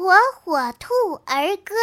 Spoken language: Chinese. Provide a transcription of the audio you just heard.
火火兔儿歌。